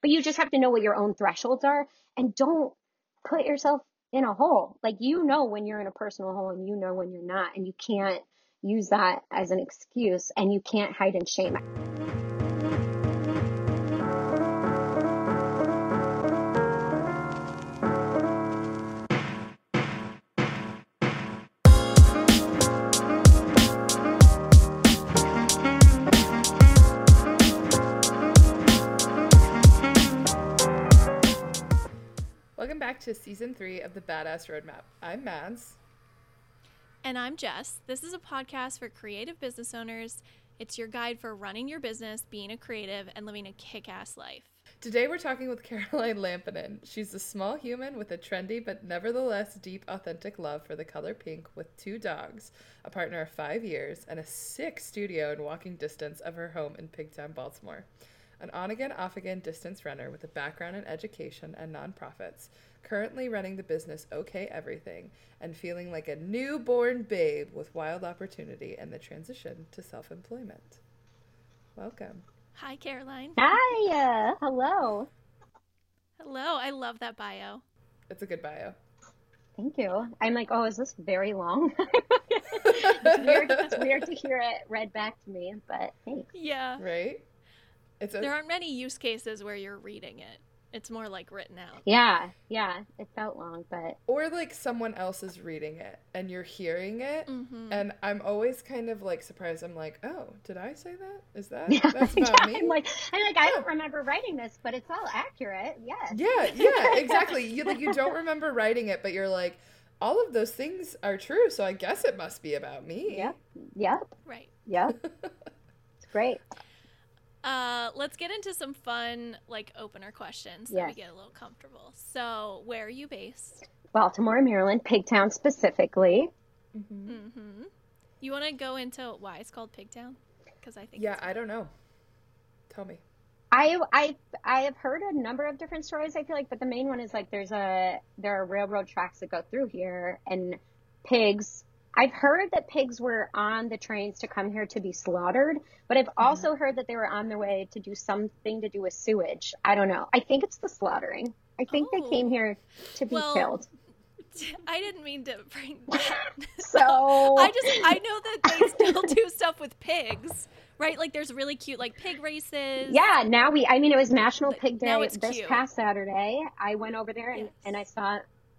but you just have to know what your own thresholds are and don't put yourself in a hole. Like you know when you're in a personal hole and you know when you're not, and you can't use that as an excuse and you can't hide in shame. To season three of the Badass Roadmap. I'm Mads. And I'm Jess. This is a podcast for creative business owners. It's your guide for running your business, being a creative, and living a kick ass life. Today we're talking with Caroline Lampinen. She's a small human with a trendy but nevertheless deep, authentic love for the color pink with two dogs, a partner of five years, and a sick studio in walking distance of her home in Pigtown, Baltimore. An on again, off again distance runner with a background in education and nonprofits, currently running the business Okay Everything, and feeling like a newborn babe with wild opportunity and the transition to self employment. Welcome. Hi, Caroline. Hi, uh, hello. Hello. I love that bio. It's a good bio. Thank you. I'm like, oh, is this very long? it's weird. It's weird to hear it read back to me, but thanks. Yeah. Right? It's a, There aren't many use cases where you're reading it. It's more like written out. Yeah, yeah. It felt long, but or like someone else is reading it and you're hearing it Mm-hmm. and i'm always kind of like surprised i'm like oh did i say that is that yeah, that's yeah, about me I'm like, I'm like, I don't remember writing this, but it's all accurate. Yes. yeah yeah exactly you like you don't remember writing it but you're like all of those things are true so i guess it must be about me Yep. Yep. Right. Yep. It's great. Uh, let's get into some fun, like, opener questions so we get a little comfortable. So, where are you based? Baltimore, Maryland, Pigtown specifically. Mhm. Mm-hmm. You want to go into why it's called Pigtown? Because I think yeah it's- i don't know tell me I I I have heard a number of different stories. I feel like, but the main one is like there's a there are railroad tracks that go through here, and pigs. I've heard that pigs were on the trains to come here to be slaughtered, but I've mm-hmm. also heard that they were on their way to do something to do with sewage. I don't know. I think it's the slaughtering. I think they oh. came Oh. here to be Well, killed. I didn't mean to bring that. So I just I know that they still do stuff with pigs, right? Like there's really cute like pig races. Yeah, now we, I mean, it was National Pig Day this cute. past Saturday. I went over there and, Yes. and I saw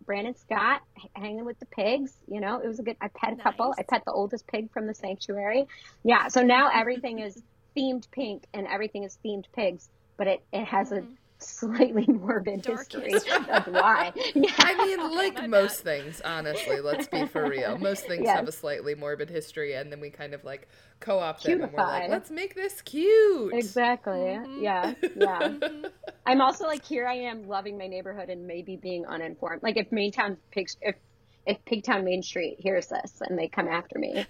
Brandon Scott hanging with the pigs. You know, it was a good, I pet a couple. I pet the oldest pig from the sanctuary. Yeah, so now everything is themed pink and everything is themed pigs, but it, it has a mm-hmm. Slightly morbid Mm-hmm. Dark history of why. Yeah. I mean, like most things, honestly, let's be for real. Most things Yes. have a slightly morbid history, and then we kind of like co opt them and we're like, let's make this cute. Exactly. Mhm. Yeah. Yeah. I'm also like here I am loving my neighborhood and maybe being uninformed. Like if Maintown if if Pigtown Main Street hears this and they come after me,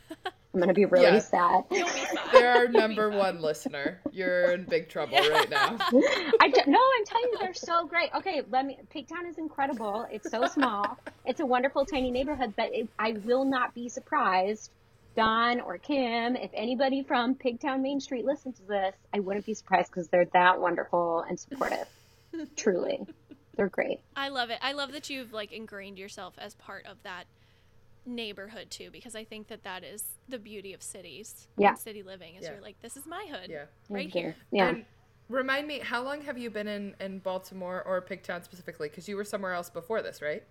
I'm gonna be really Yeah. sad. You'll be fine. They're our number one listener. You're in big trouble right now. I don't, no, I'm telling you, they're so great. Okay, let me. Pigtown is incredible. It's so small. It's a wonderful tiny neighborhood, but it, I will not be surprised, Don or Kim, if anybody from Pigtown Main Street listens to this, I wouldn't be surprised because they're that wonderful and supportive. Truly, they're great. I love it. I love that you've like ingrained yourself as part of that neighborhood too because I think that that is the beauty of cities. Yeah. and city living is Yeah. you're like this is my hood. Yeah. Right here. Yeah. And remind me, how long have you been in, in Baltimore or Pigtown specifically? Because you were somewhere else before this, right?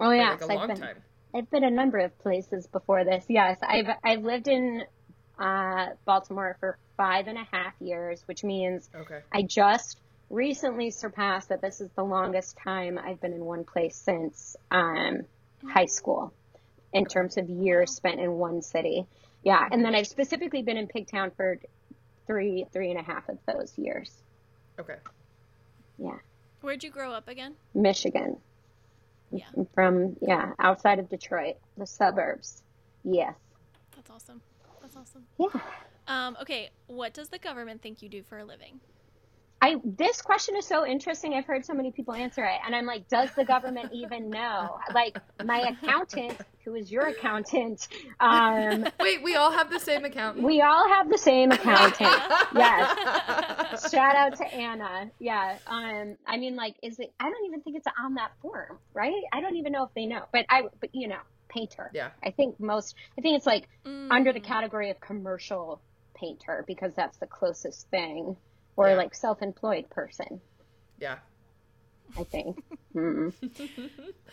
Oh yeah, like a long I've been time. I've been a number of places before this. Yes, I've I've lived in uh, Baltimore for five and a half years, which means Okay. I just recently surpassed that this is the longest time I've been in one place since um, high school in terms of years spent in one city. Yeah, and then I've specifically been in Pigtown for three three and a half of those years. Okay. Yeah, Where'd you grow up again? Michigan. Yeah. I'm from yeah outside of Detroit, the suburbs. Yes. That's awesome. That's awesome. Yeah. Um, okay, what does the government think you do for a living? I this question is so interesting. I've heard so many people answer it, and I'm like, does the government even know? Like my accountant, who is your accountant, um, Wait, we all have the same accountant. we all have the same accountant. yes. Shout out to Anna. Yeah. Um. I mean, like, is it? I don't even think it's on that form, right? I don't even know if they know, but I. But you know, painter. Yeah. I think most. I think it's like Mm. under the category of commercial painter because that's the closest thing, or Yeah. like self-employed person. Yeah. I think. Mm.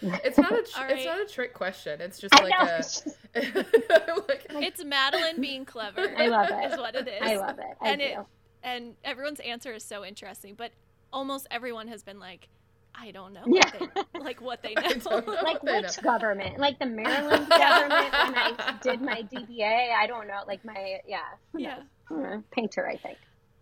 It's not a tr- All it's not a trick question. It's just I like know. a it's like, It's Madeline being clever. I love it. Is what it is. I love it. I and do. it and everyone's answer is so interesting, but almost everyone has been like, I don't know Yeah. what they, like what they I know. know. like They which government? Like the Maryland government when I did my DBA? I don't know. Like my yeah. who yeah. Uh, painter, I think.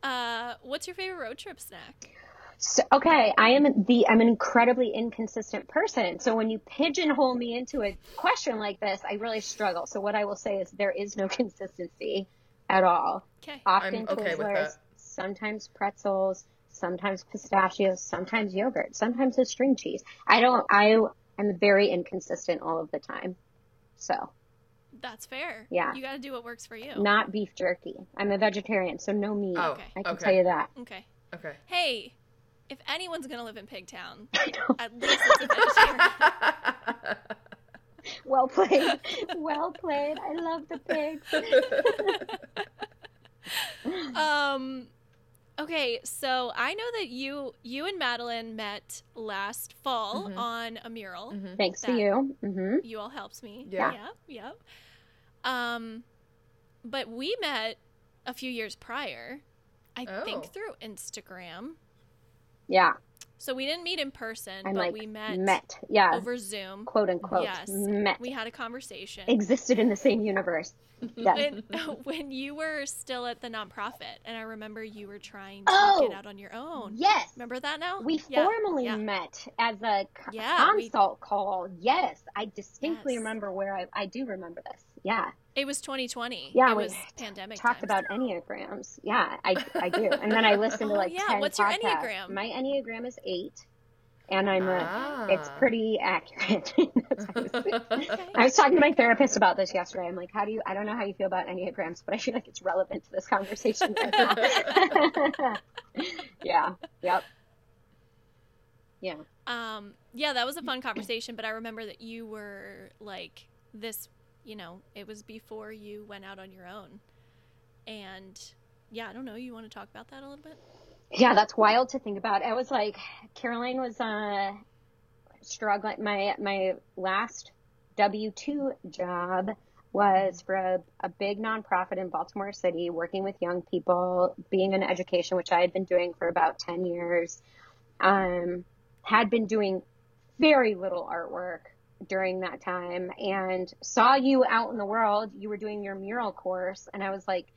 Uh, what's your favorite road trip snack? So, okay, I am the I'm an incredibly inconsistent person. So when you pigeonhole me into a question like this, I really struggle. So what I will say is there is no consistency at all. Okay. Often I'm okay with Twizzlers, that. sometimes pretzels, sometimes pistachios, sometimes yogurt, sometimes a string cheese. I don't. I am very inconsistent all of the time. So That's fair. Yeah. You got to do what works for you. not beef jerky. I'm a vegetarian, so no meat. Oh, Okay. I can okay. tell you that. Okay. Okay. Hey, if anyone's gonna live in Pigtown, I at least it's a vegetarian. Well played. well played. I love the pigs. um okay so i know that you you and madeline met last fall Mhm. on a mural Mhm. Thanks to That- you. hmm you all helped me Yeah. yeah yep um but we met a few years prior i Oh. think through instagram Yeah. so we didn't meet in person I'm but like we met, met. Yeah. over zoom quote unquote. Yes. Met. we had a conversation Existed in the same universe. When, when you were still at the nonprofit and i remember you were trying to Oh. get out on your own Yes. remember that now We Yeah, formally yeah. met as a co- Yeah, we- consult call. Yes, I distinctly Yes. remember where I, I do remember this. Yeah, It was 2020. Yeah, it we was pandemic. talked times. about enneagrams. Yeah, I, I do. And then I listened to like Oh, like yeah. 10 What's your. Enneagram? My enneagram is eight, and I'm a, Ah. it's pretty accurate. I was-. I was talking to my therapist about this yesterday. I'm like, how do you, I don't know how you feel about Enneagrams, but I feel like it's relevant to this conversation right yeah. Yep. Yeah. Um, yeah, that was a fun conversation, but I remember that you were like this, you know, it was before you went out on your own. And yeah, I don't know. You want to talk about that a little bit? Yeah, that's wild to think about. I was like, Caroline was uh, struggling. My my last W two job was for a, a big nonprofit in Baltimore City, working with young people, being in education, which I had been doing for about ten years. Um, had been doing very little artwork during that time, and saw you out in the world. You were doing your mural course, and I was like,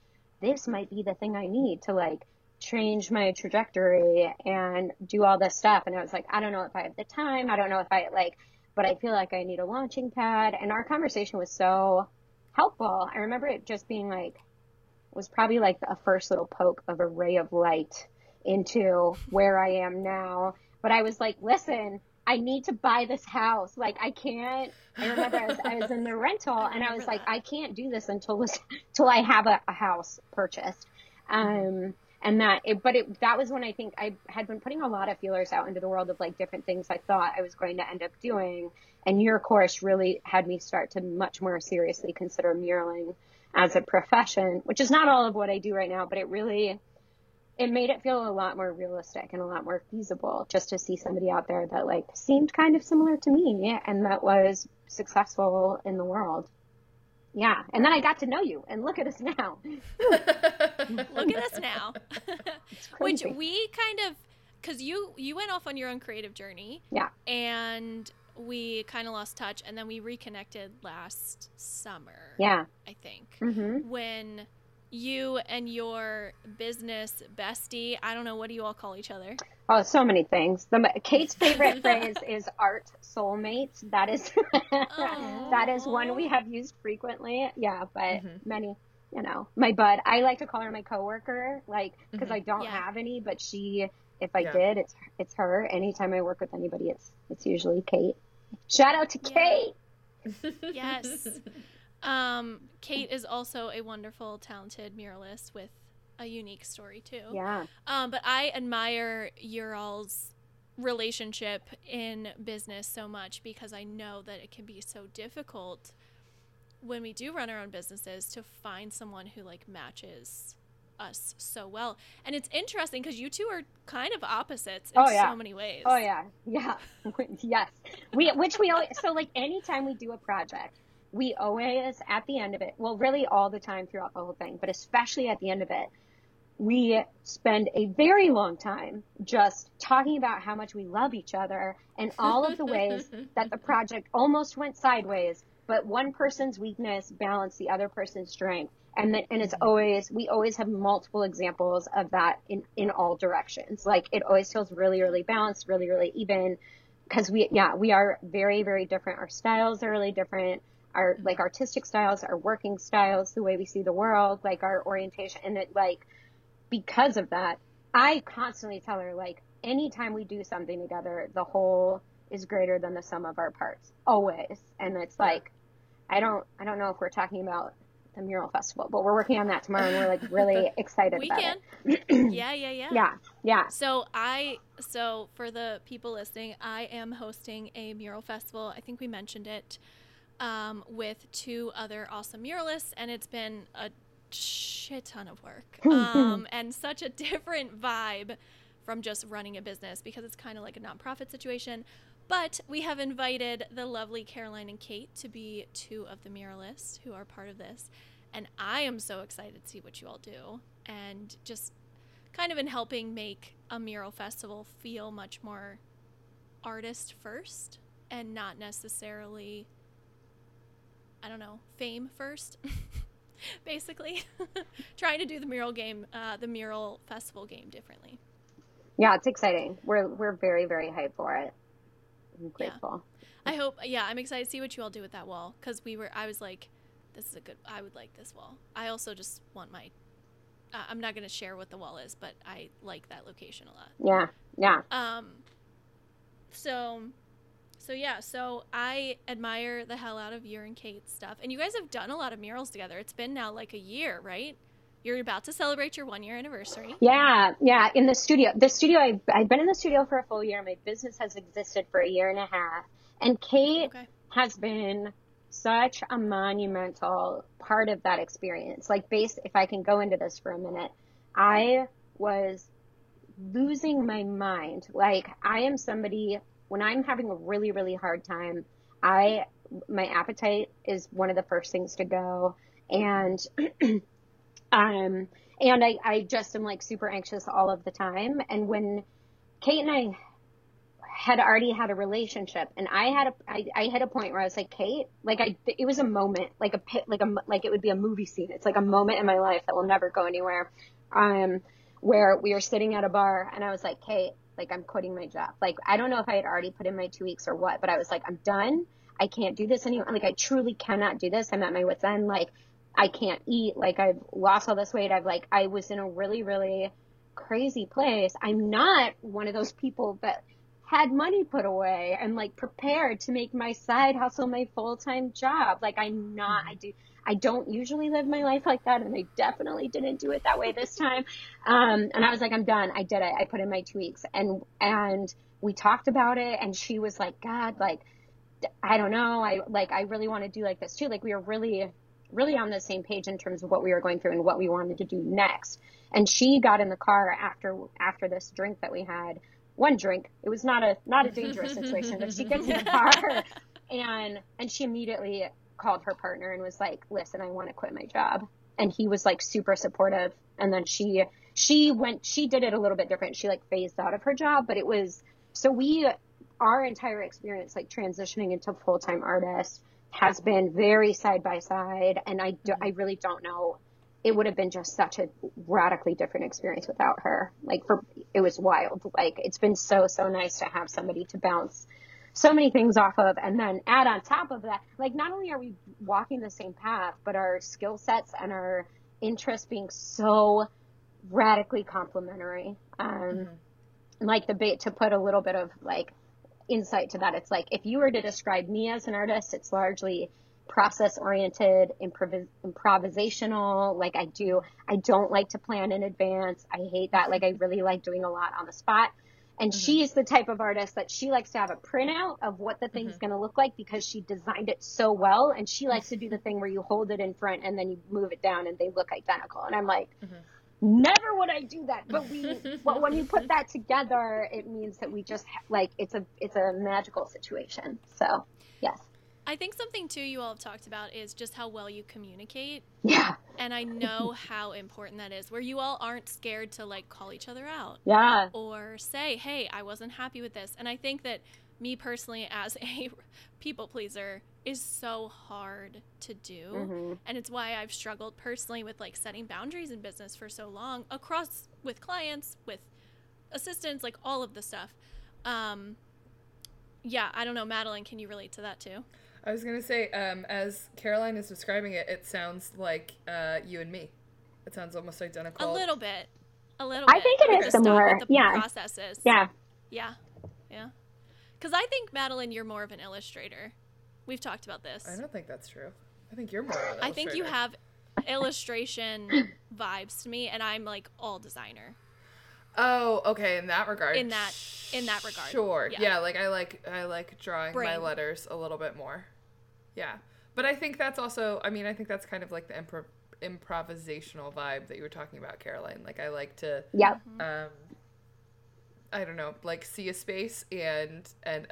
this might be the thing I need to like change my trajectory and do all this stuff. And I was like, I don't know if I have the time. I don't know if I like, but I feel like I need a launching pad. And our conversation was so helpful. I remember it just being like, was probably like a first little poke of a ray of light into where I am now. But I was like, listen, I need to buy this house. Like I can't. I remember I was, I was in the rental and I was like. I can't do this until this, until I have a, a house purchased. Um, and that, it, but it, that was when I think I had been putting a lot of feelers out into the world of like different things I thought I was going to end up doing. And your course really had me start to much more seriously consider muraling as a profession, which is not all of what I do right now, but it really, it made it feel a lot more realistic and a lot more feasible just to see somebody out there that like seemed kind of similar to me and that was successful in the world. Yeah. And then I got to know you and look at us now. Look at us now. Which we kind of, because you you went off on your own creative journey. Yeah. And we kind of lost touch, and then we reconnected last summer. yeah. I think hmm when you and your business bestie, I don't know, what do you all call each other? Oh, so many things. The Kate's favorite phrase is art soulmates. That is that is one we have used frequently. Yeah, but Mhm. many you know, my bud. I like to call her my coworker, like, because Mhm. I don't Yeah. have any, but she, if I Yeah. did, it's it's her. Anytime I work with anybody, it's it's usually Kate. Shout out to Yeah. Kate. Yes. Um, Kate is also a wonderful, talented muralist with a unique story too. Yeah. Um, but I admire your all's relationship in business so much because I know that it can be so difficult when we do run our own businesses to find someone who like matches us so well. And it's interesting because you two are kind of opposites in Oh, yeah. so many ways. Oh yeah, yeah, yes. We which we always so like anytime we do a project, we always at the end of it. Well, really all the time throughout the whole thing, but especially at the end of it, we spend a very long time just talking about how much we love each other and all of the ways that the project almost went sideways, but one person's weakness balanced the other person's strength. And then, and it's always, we always have multiple examples of that in, in all directions. Like it always feels really, really balanced, really, really even. Cause we, yeah, we are very, very different. Our styles are really different. Our like artistic styles, our working styles, the way we see the world, like our orientation. And it like, because of that, I constantly tell her like anytime we do something together, the whole is greater than the sum of our parts. Always. And it's like I don't I don't know if we're talking about the mural festival, but we're working on that tomorrow and we're like really excited We about can. it. yeah, yeah, yeah. Yeah. Yeah. So I so for the people listening, I am hosting a mural festival. I think we mentioned it um, with two other awesome muralists, and it's been a shit ton of work um, and such a different vibe from just running a business because it's kind of like a nonprofit situation. But we have invited the lovely Caroline and Kate to be two of the muralists who are part of this. And I am so excited to see what you all do and just kind of in helping make a mural festival feel much more artist first and not necessarily I don't know, fame first. Basically, trying to do the mural game, uh, the mural festival game differently. Yeah, it's exciting. We're we're very, very hyped for it. I'm Yeah. I hope, yeah, I'm excited to see what you all do with that wall because we were, I was like, this is a good, I would like this wall. I also just want my, uh, I'm not going to share what the wall is, but I like that location a lot. Yeah. Yeah. Um, so, so yeah, so I admire the hell out of your and Kate's stuff, and you guys have done a lot of murals together. It's been now like a year, right? You're about to celebrate your one year anniversary. Yeah, yeah, in the studio. The studio, I've, I've been in the studio for a full year. My business has existed for a year and a half. And Kate Okay. has been such a monumental part of that experience. Like, base, if I can go into this for a minute, I was losing my mind. Like, I am somebody, when I'm having a really, really hard time, I, my appetite is one of the first things to go. And, um, and I, I just am like super anxious all of the time. And when Kate and I had already had a relationship and I had a, I, I hit a point where I was like, Kate, like I, it was a moment, like a pit, like a, like it would be a movie scene. It's like a moment in my life that will never go anywhere. Um, where we were sitting at a bar and I was like, Kate, like I'm quitting my job. Like, I don't know if I had already put in my two weeks or what, but I was like, I'm done. I can't do this anymore. Like, I truly cannot do this. I'm at my wit's end. Like, I can't eat. Like, I've lost all this weight. I've like, I was in a really, really crazy place. I'm not one of those people that had money put away and like prepared to make my side hustle my full-time job. Like I'm not, I do, I don't usually live my life like that and I definitely didn't do it that way this time. Um, and I was like, I'm done. I did it. I put in my two weeks and, and we talked about it and she was like, God, like, I don't know. I like, I really want to do like this too. Like we were really, really on the same page in terms of what we were going through and what we wanted to do next. And she got in the car after, after this drink that we had one drink. It was not a not a dangerous situation, but she gets in the car and and she immediately called her partner and was like, "Listen, I want to quit my job." And he was like super supportive. And then she she went she did it a little bit different. She like phased out of her job, but it was so we our entire experience like transitioning into full-time artist has been very side by side and I do, I really don't know it would have been just such a radically different experience without her. Like for it was wild. Like it's been so so nice to have somebody to bounce so many things off of and then add on top of that like not only are we walking the same path but our skill sets and our interests being so radically complementary. Um, Mm-hmm. like the bait to put a little bit of like insight to that. It's like if you were to describe me as an artist, it's largely process oriented, improv- improvisational. Like I do, I don't like to plan in advance. I hate that. Like I really like doing a lot on the spot. And mm-hmm. she's the type of artist that she likes to have a printout of what the thing's mm-hmm. going to look like because she designed it so well. And she likes to do mm-hmm. the thing where you hold it in front and then you move it down and they look identical. And I'm like, never would I do that. But we, but when you put that together, it means that we just ha- like it's a it's a magical situation. So yes, I think something too you all have talked about is just how well you communicate. yeah, And I know how important that is, where you all aren't scared to like call each other out yeah, or say, hey, I wasn't happy with this. And I think that me personally, as a people pleaser, is so hard to do. Mhm. And it's why I've struggled personally with like setting boundaries in business for so long across with clients, with assistants, like all of the stuff. Um, yeah, I don't know, Madeline, can you relate to that too? I was gonna say, um, as Caroline is describing it, it sounds like uh, you and me. It sounds almost identical. A little bit. A little I bit. think it with is the similar, the yeah. processes. yeah. Yeah. Yeah. Because I think, Madeline, you're more of an illustrator. We've talked about this. I don't think that's true. I think you're more. Of an I think you have illustration vibes to me, and I'm like all designer. Oh, okay. In that regard. In that- in that regard, Sure. yeah. Yeah. like I like I like drawing my letters a little bit more. Yeah, but I think that's also. I mean, I think that's kind of like the improv improvisational vibe that you were talking about, Caroline. Like I like to. Yep. um i don't know like see a space and and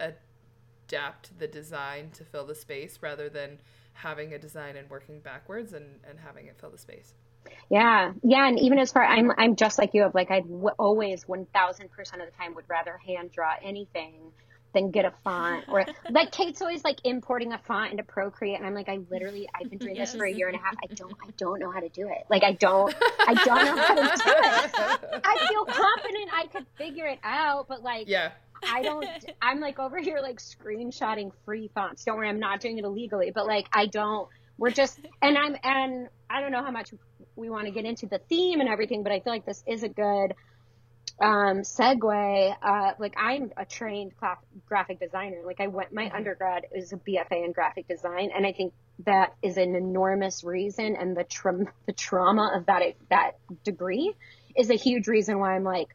adapt the design to fill the space rather than having a design and working backwards and and having it fill the space. Yeah, yeah, and even as far I'm I'm just like you of like I w- always one thousand percent of the time would rather hand draw anything than get a font or like Kate's always like importing a font into Procreate and I'm like I literally I've been doing this for a year and a half. I don't I don't know how to do it. Like I don't I don't know how to do it. I feel confident I could figure it out but like yeah I don't. I'm like over here like screenshotting free fonts. Don't worry, I'm not doing it illegally, but like I don't. We're just and I'm and I don't know how much we want to get into the theme and everything, but I feel like this is a good um segue. Uh, like I'm a trained cla- graphic designer. Like I went my undergrad is a BFA in graphic design, and I think that is an enormous reason, and the tra- the trauma of that that degree is a huge reason why I'm like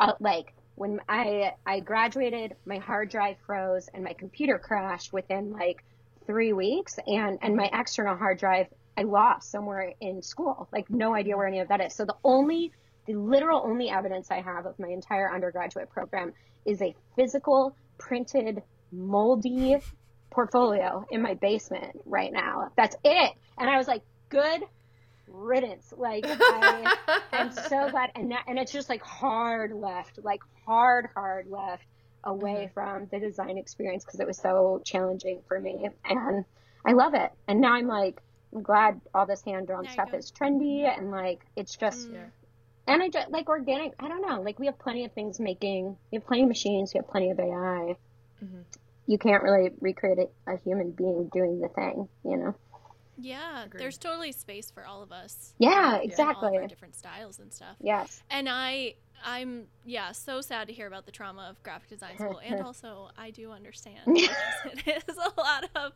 uh, like when I I graduated, my hard drive froze and my computer crashed within like three weeks, and and my external hard drive I lost somewhere in school. Like no idea where any of that is. So the only the literal only evidence I have of my entire undergraduate program is a physical printed moldy portfolio in my basement right now. That's it. And I was like, good riddance. Like I am so glad, and that, and it's just like hard left, like hard, hard left away from the design experience because it was so challenging for me, and I love it. And now I'm like, I'm glad all this hand drawn stuff go. is trendy, and like it's just, yeah and I just like organic. I don't know, like we have plenty of things making, we have plenty of machines, we have plenty of AI. Mhm. You can't really recreate a, a human being doing the thing, you know. Yeah, Agreed. there's totally space for all of us. Yeah, in all of exactly. our different styles and stuff. Yes. And I, I'm yeah, so sad to hear about the trauma of graphic design school, and also I do understand it is a lot of,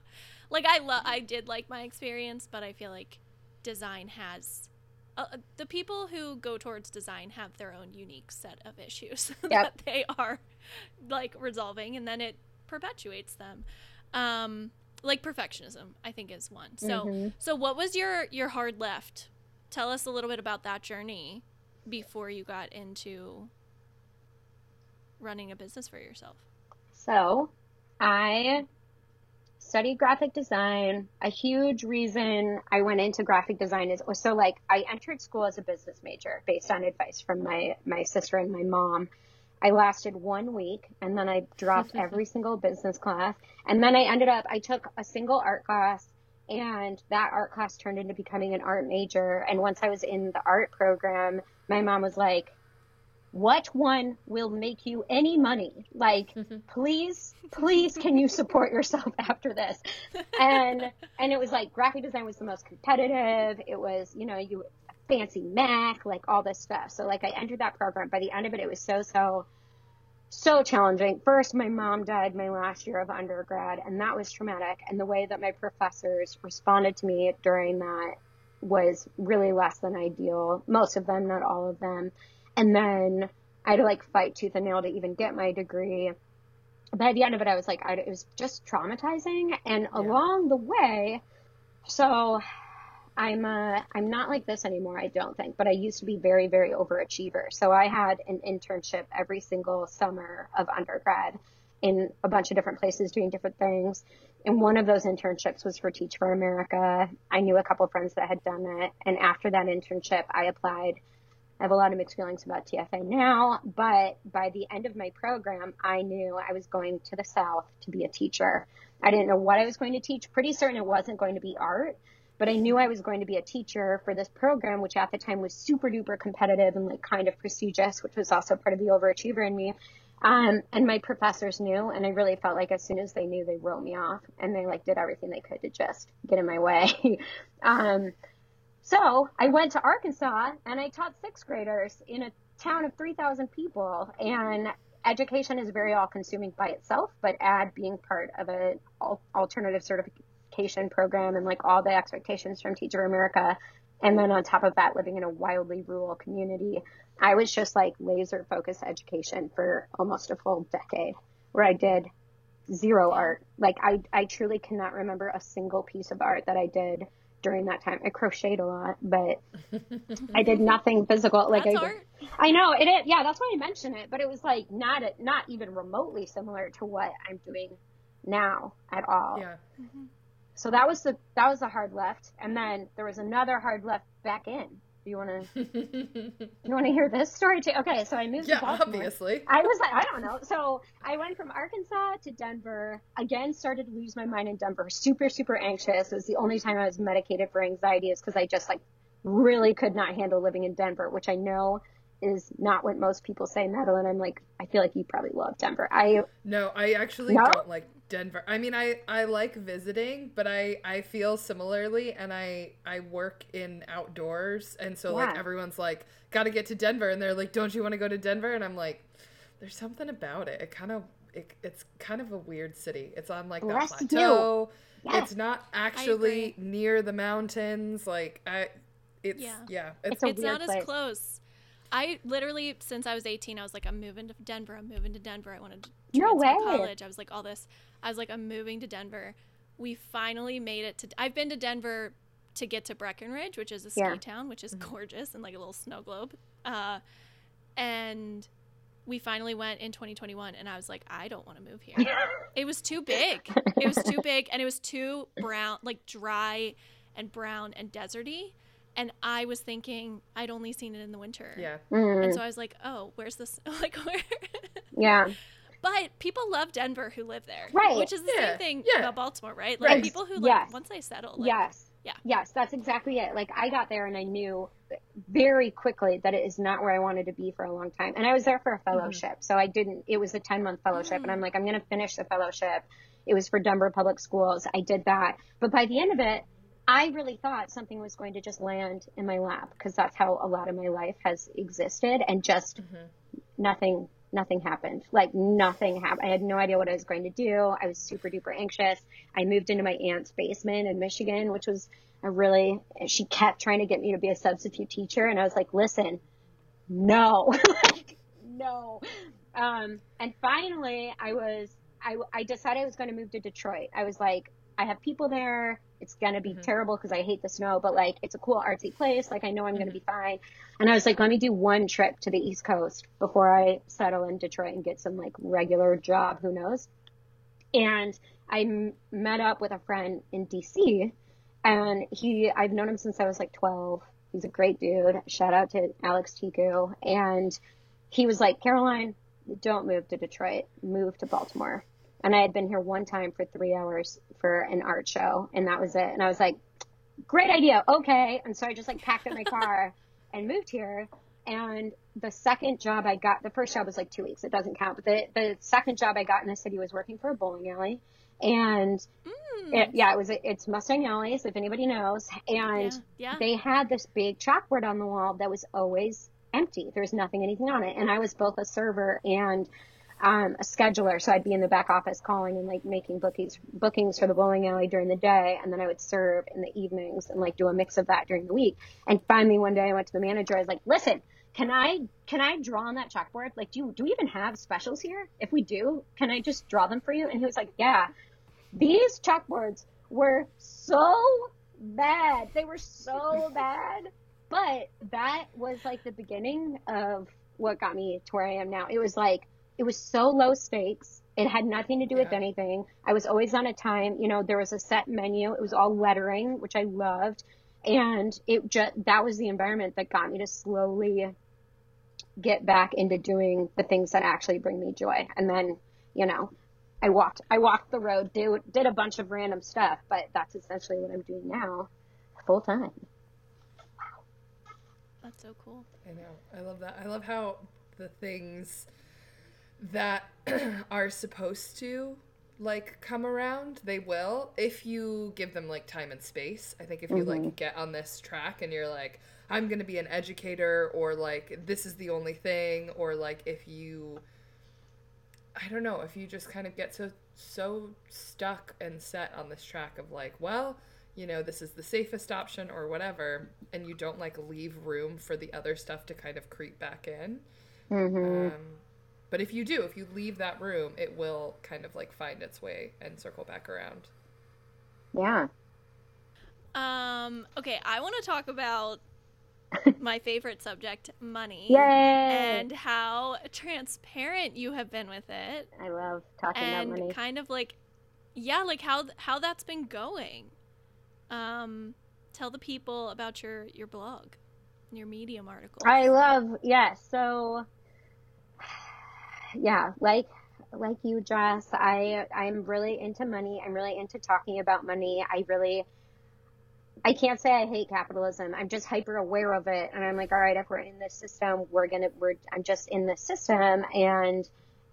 like I love, I did like my experience, but I feel like design has. Uh, the people who go towards design have their own unique set of issues that they are like resolving and then it perpetuates them um like perfectionism i think is one so Mhm. so what was your your hard left tell us a little bit about that journey before you got into running a business for yourself So, I studied graphic design. A huge reason I went into graphic design is so like I entered school as a business major based on advice from my my sister and my mom. I lasted one week and then I dropped every single business class. And then I ended up, I took a single art class and that art class turned into becoming an art major. And once I was in the art program, my mom was like, what one will make you any money? Like, please, please, can you support yourself after this? And, and it was like graphic design was the most competitive. It was, you know, you, fancy Mac, like all this stuff. So like I entered that program. By the end of it, it was so so so challenging. First, my mom died my last year of undergrad, and that was traumatic. And the way that my professors responded to me during that was really less than ideal. Most of them, not all of them. And then I had to like fight tooth and nail to even get my degree. By the end of it, I was like, I, it was just traumatizing. And yeah. along the way, so I'm uh, I'm not like this anymore, I don't think, but I used to be very, very overachiever. So I had an internship every single summer of undergrad in a bunch of different places doing different things. And one of those internships was for Teach for America. I knew a couple friends that had done it. And after that internship, I applied. I have a lot of mixed feelings about TFA now, but by the end of my program, I knew I was going to the South to be a teacher. I didn't know what I was going to teach. Pretty certain it wasn't going to be art, but I knew I was going to be a teacher for this program, which at the time was super duper competitive and like kind of prestigious, which was also part of the overachiever in me. Um, and my professors knew, and I really felt like as soon as they knew, they wrote me off, and they like did everything they could to just get in my way. um, so I went to Arkansas and I taught sixth graders in a town of 3,000 people, and education is very all-consuming by itself, but add being part of an alternative certification program and like all the expectations from Teach for America and then on top of that, living in a wildly rural community, I was just like laser focused education for almost a full decade where I did zero art. Like I, I truly cannot remember a single piece of art that I did during that time. I crocheted a lot, but I did nothing physical. Like that's I, art. I know it is. Yeah, that's why I mention it. But it was like not a, not even remotely similar to what I'm doing now at all. Yeah. Mm-hmm so that was the that was the hard left, and then there was another hard left back in. Do you want to you want to hear this story too? Okay, so I moved yeah, to Baltimore. obviously. I was like, I don't know. So I went from Arkansas to Denver. Again, started to lose my mind in Denver. Super, super anxious. It was the only time I was medicated for anxiety is because I just like really could not handle living in Denver, which I know is not what most people say, Madeline. I'm like, I feel like you probably love Denver. I no, I actually no? don't like Denver. I mean, I I like visiting, but I I feel similarly, and I I work in outdoors, and so yeah. like everyone's like, got to get to Denver, and they're like, don't you want to go to Denver? And I'm like, there's something about it. It kind of it, it's kind of a weird city. It's on like that plateau. Yes. It's not actually near the mountains. Like I, it's yeah, yeah it's, it's, it's not place. as close. I literally, since I was 18, I was like, I'm moving to Denver. I'm moving to Denver. I wanted to no way. college. I was like, all this. I was like, I'm moving to Denver. We finally made it to. I've been to Denver to get to Breckenridge, which is a ski yeah. town, which is mm-hmm. gorgeous and like a little snow globe. Uh, and we finally went in 2021, and I was like, I don't want to move here. it was too big. It was too big, and it was too brown, like dry and brown and deserty and I was thinking I'd only seen it in the winter. Yeah. Mm. And so I was like, oh, where's this? like where? yeah. But people love Denver who live there, right? Which is the yeah. same thing yeah. about Baltimore, right? Like right. people who like yes. once they settle. Like, yes. Yeah. Yes, that's exactly it. Like I got there and I knew very quickly that it is not where I wanted to be for a long time. And I was there for a mm-hmm. fellowship, mm-hmm. so I didn't. It was a ten month fellowship, mm-hmm. and I'm like, I'm going to finish the fellowship. It was for Denver Public Schools. I did that, but by the end of it, I really thought something was going to just land in my lap because that's how a lot of my life has existed and just mm-hmm. nothing nothing happened. Like nothing happened. I had no idea what I was going to do. I was super duper anxious. I moved into my aunt's basement in Michigan, which was a really she kept trying to get me to be a substitute teacher and I was like, "Listen, no." like, no. Um, and finally I was I, I decided I was going to move to Detroit. I was like, I have people there. It's gonna be mm-hmm. terrible because I hate the snow, but like it's a cool artsy place. Like I know I'm mm-hmm. gonna be fine. And I was like, let me do one trip to the East Coast before I settle in Detroit and get some like regular job. Who knows? And I m- met up with a friend in DC, and he I've known him since I was like 12. He's a great dude. Shout out to Alex Tiku. And he was like, Caroline, don't move to Detroit. Move to Baltimore and I had been here one time for three hours for an art show, and that was it. And I was like, great idea, okay. And so I just like packed up my car and moved here. And the second job I got, the first job was like two weeks. It doesn't count. But the, the second job I got in the city was working for a bowling alley. And Mm. it, yeah, it was, it's Mustang Alley's, if anybody knows. And Yeah, yeah. they had this big chalkboard on the wall that was always empty. There was nothing, anything on it. And I was both a server and um, a scheduler. So I'd be in the back office calling and like making bookings, bookings for the bowling alley during the day. And then I would serve in the evenings and like do a mix of that during the week. And finally one day I went to the manager. I was like, listen, can I, can I draw on that chalkboard? Like, do you, do we even have specials here? If we do, can I just draw them for you? And he was like, yeah, these chalkboards were so bad. They were so bad. But that was like the beginning of what got me to where I am now. It was like, it was so low stakes. It had nothing to do with anything. I was always on a time. You know, there was a set menu. It was all lettering, which I loved. And it just, that was the environment that got me to slowly get back into doing the things that actually bring me joy. And then, you know, I walked, I walked the road, did, did a bunch of random stuff, but that's essentially what I'm doing now full time. That's so cool. I know. I love that. I love how the things that are supposed to like come around, they will if you give them like time and space. I think if you like get on this track and you're like I'm going to be an educator or like this is the only thing or like if you I don't know, if you just kind of get so so stuck and set on this track of like, well, you know, this is the safest option or whatever, and you don't like leave room for the other stuff to kind of creep back in. Mm-hmm. Um, but if you do, if you leave that room, it will kind of like find its way and circle back around. Yeah. Um, okay, I want to talk about my favorite subject, money. Yay! And how transparent you have been with it. I love talking and about money. kind of like yeah, like how how that's been going. Um tell the people about your your blog, your Medium article. I love, yeah. So, yeah, like like you, Jess, I I'm really into money. I'm really into talking about money. I really, I can't say I hate capitalism. I'm just hyper aware of it, and I'm like, all right, if we're in this system, we're gonna we're I'm just in this system, and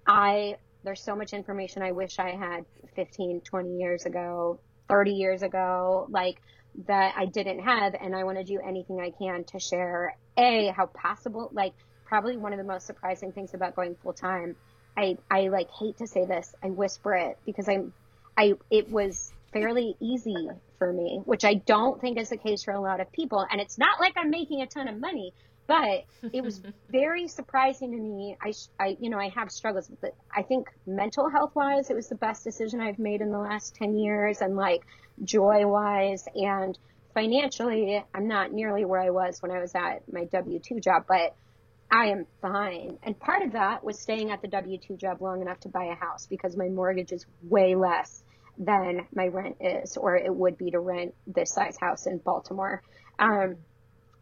I there's so much information I wish I had 15, 20 years ago, 30 years ago, like that I didn't have, and I want to do anything I can to share a how possible, like probably one of the most surprising things about going full time. I I like hate to say this, I whisper it because I'm, I it was fairly easy for me, which I don't think is the case for a lot of people, and it's not like I'm making a ton of money, but it was very surprising to me. I, I, you know, I have struggles with it. I think mental health wise, it was the best decision I've made in the last 10 years and like joy wise and financially, I'm not nearly where I was when I was at my W-2 job, but I am fine. And part of that was staying at the W-2 job long enough to buy a house because my mortgage is way less than my rent is, or it would be to rent this size house in Baltimore. Um,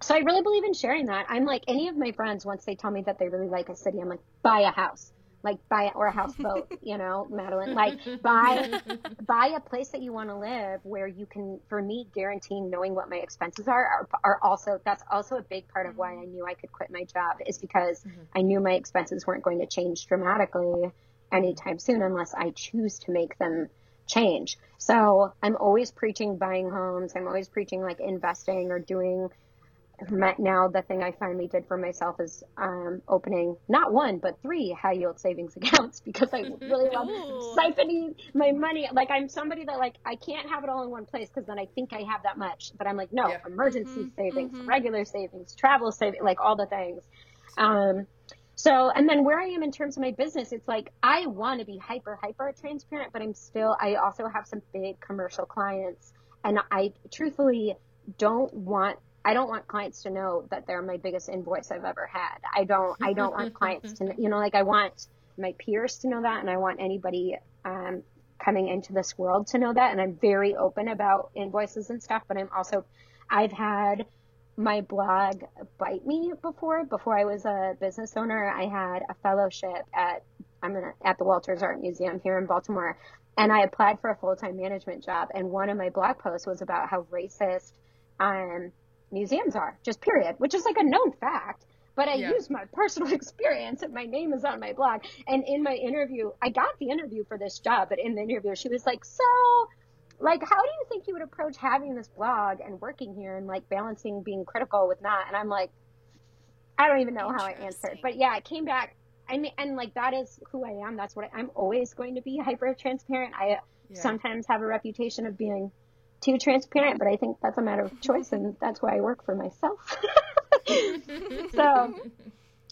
so I really believe in sharing that. I'm like any of my friends once they tell me that they really like a city, I'm like buy a house, like buy or a houseboat, you know, Madeline, like buy buy a place that you want to live where you can. For me, guaranteeing knowing what my expenses are are, are also that's also a big part of why I mm-hmm. knew I could quit my job is because mm-hmm. I knew my expenses weren't going to change dramatically anytime soon unless I choose to make them change. So I'm always preaching buying homes. I'm always preaching like investing or doing now the thing I finally did for myself is um, opening not one but three high yield savings accounts because I really love siphoning my money. Like I'm somebody that like I can't have it all in one place because then I think I have that much. But I'm like no, Yeah. emergency Mhm, savings, mhm. regular savings, travel savings, like all the things. Um, so, and then where I am in terms of my business, it's like I want to be hyper, hyper transparent, but I'm still, I also have some big commercial clients. And I truthfully don't want, I don't want clients to know that they're my biggest invoice I've ever had. I don't, I don't want clients to, you know, like I want my peers to know that and I want anybody, um, coming into this world to know that. And I'm very open about invoices and stuff, but I'm also, I've had my blog bite me before. Before I was a business owner, I had a fellowship at I'm gonna at the Walters Art Museum here in Baltimore, and I applied for a full time management job. And one of my blog posts was about how racist um, museums are, just period, which is like a known fact. but I Yeah. use my personal experience and my name is on my blog. And in my interview, I got the interview for this job, but in the interview, she was like, so like, how do you think you would approach having this blog and working here and like balancing being critical with not? And I'm like, I don't even know how I answered, but yeah, it came back. I mean, and like that is who I am. That's what I, I'm always going to be hyper transparent. I Yeah. sometimes have a reputation of being too transparent, but I think that's a matter of choice, and that's why I work for myself. so,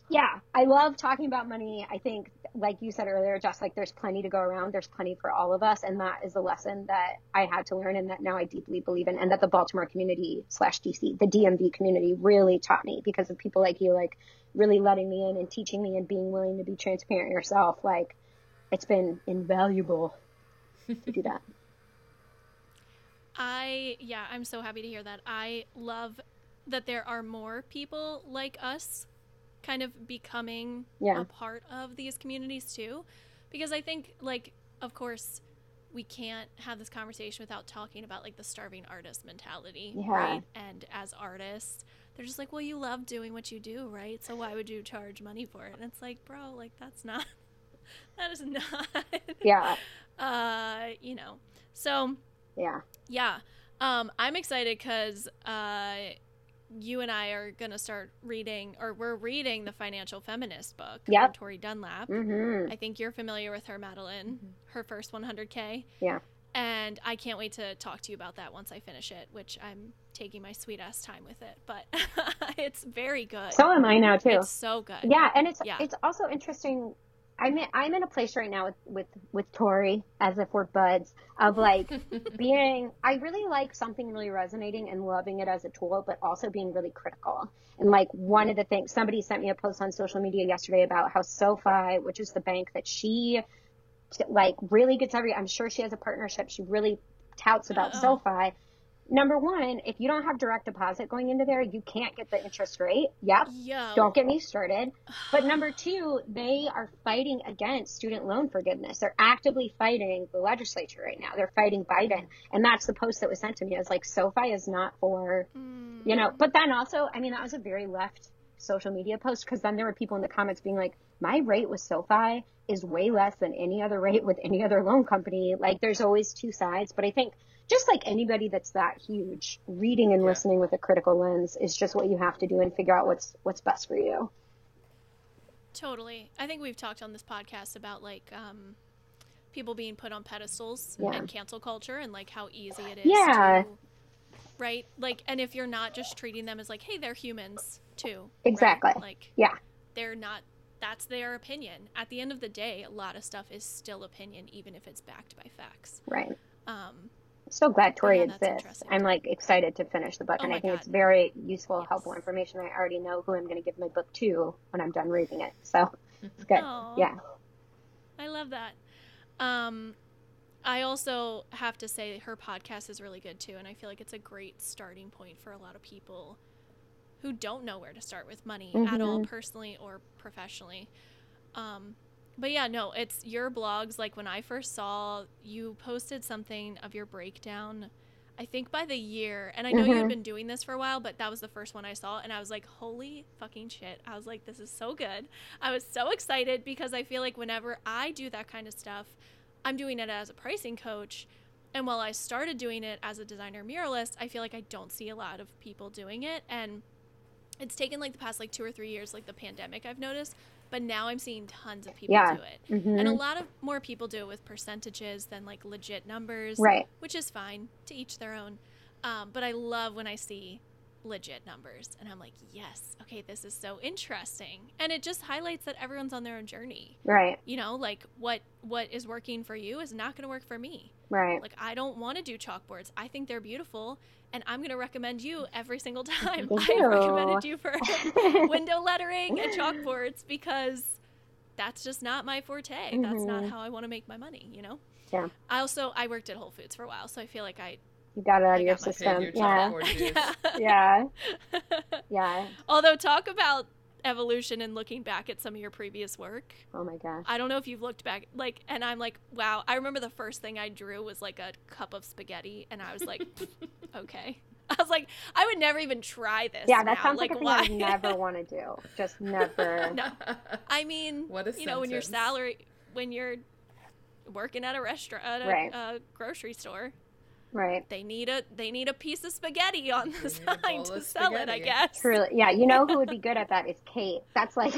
yeah, I love talking about money. I think, like you said earlier, just like there's plenty to go around, there's plenty for all of us, and that is a lesson that I had to learn, and that now I deeply believe in, and that the Baltimore community slash DC, the DMV community, really taught me because of people like you, like really letting me in and teaching me and being willing to be transparent yourself. Like, it's been invaluable to do that. I yeah, I'm so happy to hear that. I love that there are more people like us kind of becoming Yeah. a part of these communities too because I think like of course we can't have this conversation without talking about like the starving artist mentality, Yeah. right? And as artists, they're just like, "Well, you love doing what you do, right? So why would you charge money for it?" And it's like, "Bro, like that's not that is not Yeah, uh, you know. So, yeah, yeah. Um, I'm excited because uh, you and I are going to start reading, or we're reading the Financial Feminist book Yep. from Tori Dunlap. hmm I think you're familiar with her, Madeline, her first 100K. yeah. And I can't wait to talk to you about that once I finish it, which I'm taking my sweet ass time with it. But it's very good. So am I now too. It's so good. Yeah, and it's Yeah. it's also interesting. I'm in, I'm in a place right now with with with Tori, as if we're buds, of like being. I really like something really resonating and loving it as a tool, but also being really critical. And like one of the things, somebody sent me a post on social media yesterday about how SoFi, which is the bank that she like really gets every. I'm sure she has a partnership. She really touts about Uh-oh. SoFi. Number one, if you don't have direct deposit going into there, you can't get the interest rate. Yep. Yo. Don't get me started. But number two, they are fighting against student loan forgiveness. They're actively fighting the legislature right now. They're fighting Biden. And that's the post that was sent to me. I was like, SoFi is not for, Mm. you know, but then also, I mean, that was a very left social media post because then there were people in the comments being like, my rate with SoFi is way less than any other rate with any other loan company. Like, there's always two sides. But I think just like anybody that's that huge, reading and Yeah. listening with a critical lens is just what you have to do and figure out what's what's best for you. Totally. I think we've talked on this podcast about like um, people being put on pedestals Yeah. and cancel culture and like how easy it is Yeah. to right? Like and if you're not just treating them as like, hey, they're humans too. right? Exactly. Like Yeah. they're not that's their opinion. At the end of the day, a lot of stuff is still opinion even if it's backed by facts. Right. Um So glad Tori Yeah, exists. I'm like excited to finish the book, Oh and I think God. it's very useful, Yes. helpful information. I already know who I'm going to give my book to when I'm done reading it. So it's good. Aw. Yeah. I love that. Um, I also have to say her podcast is really good too, and I feel like it's a great starting point for a lot of people who don't know where to start with money at all, Mhm. personally or professionally. Um, but yeah, no, it's your blogs. Like when I first saw you posted something of your breakdown, I think by the year, and I know you had Mhm. been doing this for a while, but that was the first one I saw, and I was like, holy fucking shit. I was like, this is so good. I was so excited because I feel like whenever I do that kind of stuff, I'm doing it as a pricing coach. And while I started doing it as a designer muralist, I feel like I don't see a lot of people doing it. And it's taken like the past like two or three years, like the pandemic, I've noticed. But now I'm seeing tons of people Yeah. do it. Mhm. And a lot of more people do it with percentages than like legit numbers, Right. which is fine to each their own. Um, but I love when I see legit numbers and I'm like, yes, okay, this is so interesting. And it just highlights that everyone's on their own journey. Right. You know, like what what is working for you is not going to work for me. Right. Like I don't want to do chalkboards. I think they're beautiful and I'm going to recommend you every single time. Thank I you. recommended you for window lettering and chalkboards because that's just not my forte. That's not Mhm. how I want to make my money, you know? Yeah. I also I worked at Whole Foods for a while, so I feel like I You got it out I of your system. Your Yeah. yeah. Yeah. Yeah. Although talk about evolution and looking back at some of your previous work. Oh my gosh. I don't know if you've looked back like and I'm like, wow, I remember the first thing I drew was like a cup of spaghetti and I was like, okay. I was like, I would never even try this. Yeah, that now. sounds like, like a thing why? I would never want to do. Just never. No. I mean, What a you know, when your sentence. salary, when you're working at a restaurant, at a Right. uh, grocery store, Right. they need a they need a piece of spaghetti on the They need a sign to of sell it. I guess. Truly. Yeah. You know who would be good at that is Kate. That's like,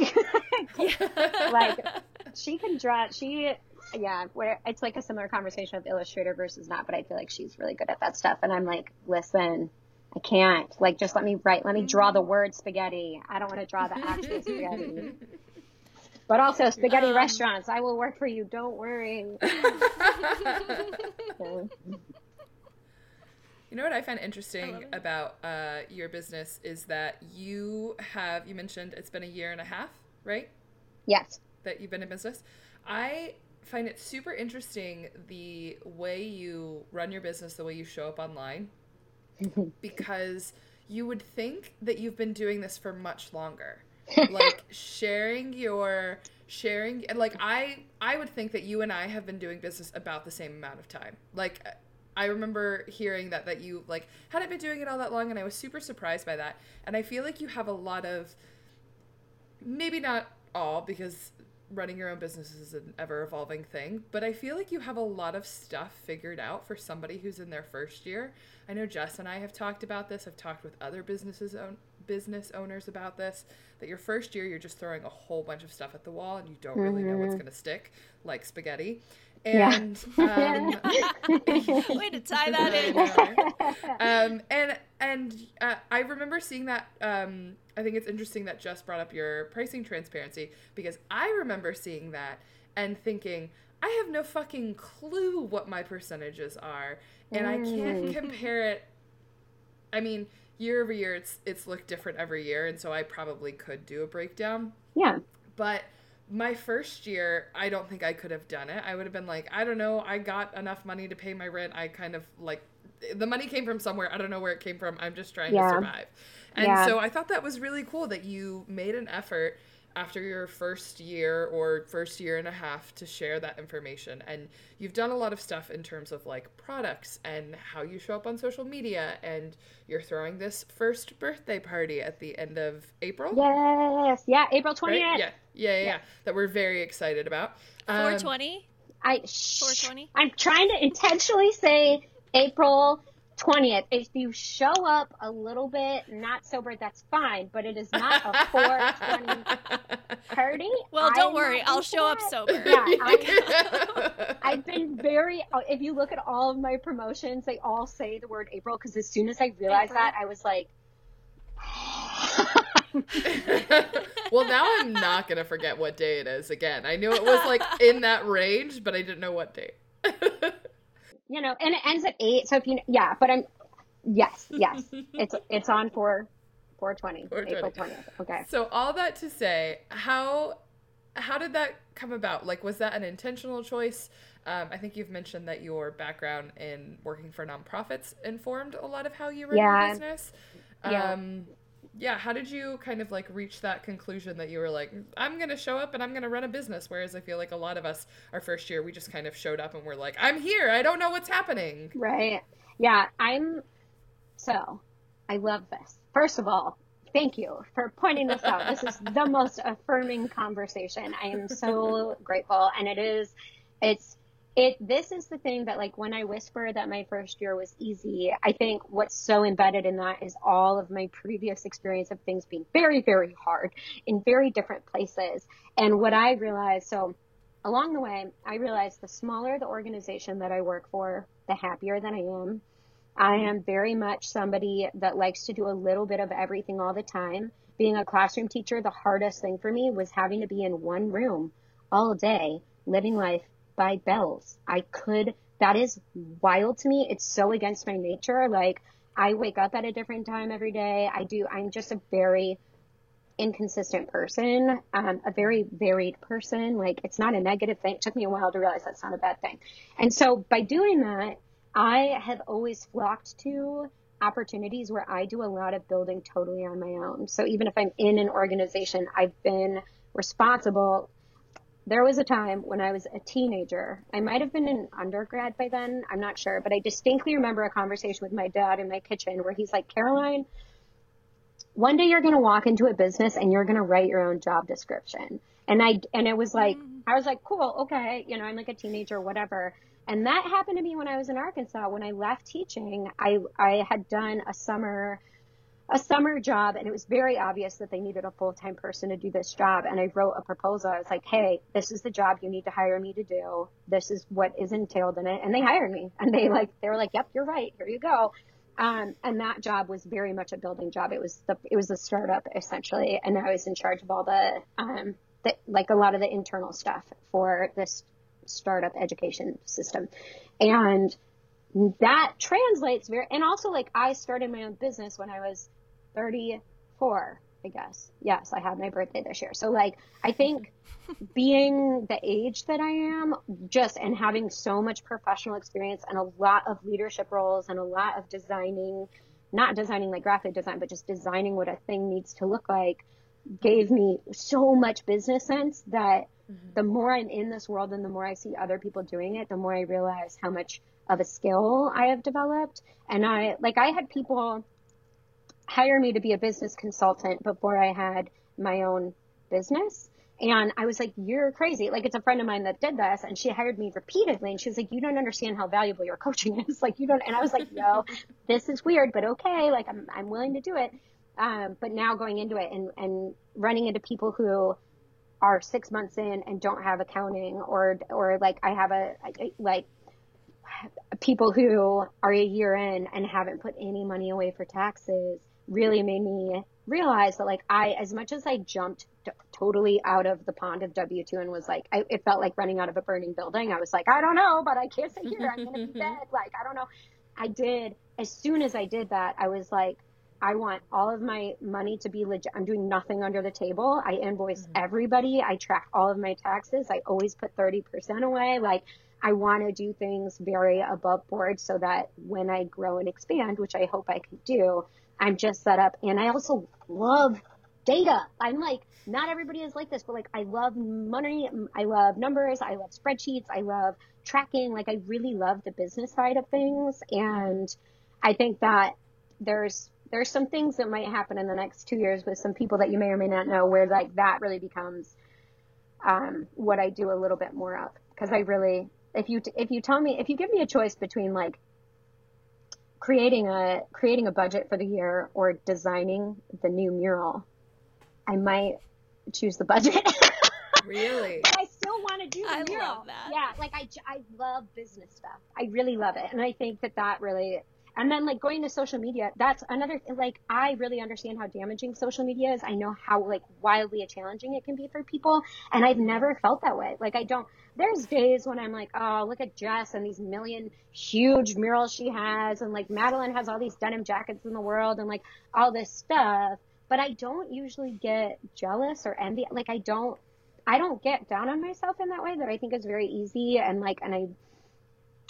like she can draw. She, yeah. Where it's like a similar conversation of Illustrator versus not, but I feel like she's really good at that stuff. And I'm like, listen, I can't. Like, just let me write. Let me draw the word spaghetti. I don't want to draw the actual spaghetti. But also spaghetti Um, restaurants. I will work for you. Don't worry. You know what I find interesting love it. about uh, your business is that you have, you mentioned it's been a year and a half, right? yes. That you've been in business. I find it super interesting the way you run your business, the way you show up online, because you would think that you've been doing this for much longer. like sharing your sharing and like I I would think that you and I have been doing business about the same amount of time. Like I remember hearing that that you like hadn't been doing it all that long and I was super surprised by that. And I feel like you have a lot of maybe not all because running your own business is an ever evolving thing, but I feel like you have a lot of stuff figured out for somebody who's in their first year. I know Jess and I have talked about this. I've talked with other businesses own, business owners about this that your first year you're just throwing a whole bunch of stuff at the wall and you don't really know what's mm-hmm. going to stick like spaghetti. Yeah. And um, Way to tie that in. um, and and uh, I remember seeing that. Um, I think it's interesting that Jess brought up your pricing transparency because I remember seeing that and thinking I have no fucking clue what my percentages are, and I can't Mm. compare it. I mean, year over year, it's it's looked different every year, and so I probably could do a breakdown. Yeah. But my first year, I don't think I could have done it. I would have been like, I don't know, I got enough money to pay my rent. I kind of like the money came from somewhere. I don't know where it came from. I'm just trying Yeah. to survive. And Yeah. so I thought that was really cool that you made an effort after your first year or first year and a half to share that information. And you've done a lot of stuff in terms of like products and how you show up on social media. And you're throwing this first birthday party at the end of April. Yes. Yeah. April Right? 20th. Yeah, yeah, yeah, yeah. That we're very excited about. Um, 420. I shh, 420? I'm trying to intentionally say April 20th. If you show up a little bit not sober, that's fine, but it is not a 420 party. Well, don't I'm worry, I'll into show up sober. Yeah, I, I've been very. If you look at all of my promotions, they all say the word April because as soon as I realized April. that, I was like, well, now I'm not gonna forget what day it is again. I knew it was like in that range, but I didn't know what date. You know, and it ends at eight. So if you, yeah, but I'm, yes, yes, it's it's on for 420, 420. April 20th. Okay. so all that to say, how how did that come about? Like, was that an intentional choice? Um, I think you've mentioned that your background in working for nonprofits informed a lot of how you run Yeah. your business. Yeah. Um, yeah. How did you kind of like reach that conclusion that you were like, I'm gonna show up and I'm gonna run a business? Whereas I feel like a lot of us, our first year, we just kind of showed up and we're like, I'm here. I don't know what's happening. Right. Yeah, I'm so I love this. First of all, thank you for pointing this out. This is the most affirming conversation. I am so grateful and it is it's it this is the thing that like when I whisper that my first year was easy, I think what's so embedded in that is all of my previous experience of things being very very hard in very different places. And what I realized so along the way, I realized the smaller the organization that I work for, the happier that I am. I am very much somebody that likes to do a little bit of everything all the time. Being a classroom teacher, the hardest thing for me was having to be in one room all day, living life by bells. I could, that is wild to me. It's so against my nature. Like, I wake up at a different time every day. I do, I'm just a very inconsistent person, um, a very varied person. Like it's not a negative thing. It took me a while to realize that's not a bad thing. And so by doing that, I have always flocked to opportunities where I do a lot of building totally on my own. So even if I'm in an organization, I've been responsible. There was a time when I was a teenager. I might have been an undergrad by then. I'm not sure, but I distinctly remember a conversation with my dad in my kitchen where he's like, Caroline, one day you're going to walk into a business and you're going to write your own job description. And I, and it was like, mm. I was like, cool, okay. You know, I'm like a teenager, whatever. And that happened to me when I was in Arkansas. When I left teaching, I, I had done a summer, a summer job and it was very obvious that they needed a full-time person to do this job. And I wrote a proposal. I was like, Hey, this is the job you need to hire me to do. This is what is entailed in it. And they hired me and they like, they were like, yep, you're right. Here you go. Um, and that job was very much a building job. It was the, it was a startup essentially. And I was in charge of all the, um, the, like a lot of the internal stuff for this startup education system. And that translates very, and also like I started my own business when I was 34, I guess. Yes, I had my birthday this year. So like, I think being the age that I am, just and having so much professional experience and a lot of leadership roles and a lot of designing, not designing like graphic design, but just designing what a thing needs to look like gave me so much business sense that mm-hmm. the more I'm in this world and the more I see other people doing it, the more I realize how much of a skill I have developed. And I, like, I had people hire me to be a business consultant before I had my own business. And I was like, you're crazy. Like, it's a friend of mine that did this and she hired me repeatedly. And she was like, you don't understand how valuable your coaching is. Like, you don't, and I was like, no, this is weird, but okay. Like, I'm, I'm willing to do it. Um, but now going into it and, and running into people who are six months in and don't have accounting or, or like I have a, like people who are a year in and haven't put any money away for taxes really made me realize that like I, as much as I jumped t- totally out of the pond of W2 and was like, I, it felt like running out of a burning building. I was like, I don't know, but I can't sit here. I'm going to be dead. Like, I don't know. I did, as soon as I did that, I was like, I want all of my money to be legit. I'm doing nothing under the table. I invoice mm-hmm. everybody. I track all of my taxes. I always put 30% away. Like I want to do things very above board so that when I grow and expand, which I hope I can do, I'm just set up. And I also love data. I'm like, not everybody is like this, but like I love money. I love numbers. I love spreadsheets. I love tracking. Like I really love the business side of things. And I think that there's there's some things that might happen in the next two years with some people that you may or may not know where like that really becomes um, what I do a little bit more of because I really if you if you tell me if you give me a choice between like creating a creating a budget for the year or designing the new mural I might choose the budget really but I still want to do the I mural love that. yeah like I, I love business stuff I really love it and I think that that really and then like going to social media, that's another like I really understand how damaging social media is. I know how like wildly challenging it can be for people, and I've never felt that way. Like I don't. There's days when I'm like, oh, look at Jess and these million huge murals she has, and like Madeline has all these denim jackets in the world, and like all this stuff. But I don't usually get jealous or envy. Like I don't. I don't get down on myself in that way that I think is very easy and like and I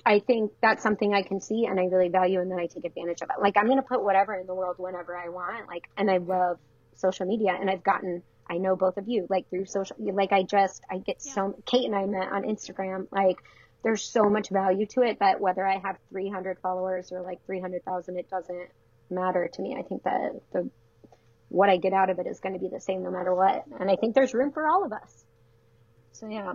I think that's something I can see and I really value and then I take advantage of it. Like I'm going to put whatever in the world whenever I want. Like, and I love social media and I've gotten, I know both of you, like through social, like I just, I get yeah. so, Kate and I met on Instagram. Like there's so much value to it that whether I have 300 followers or like 300,000, it doesn't matter to me. I think that the, what I get out of it is going to be the same no matter what. And I think there's room for all of us. So yeah.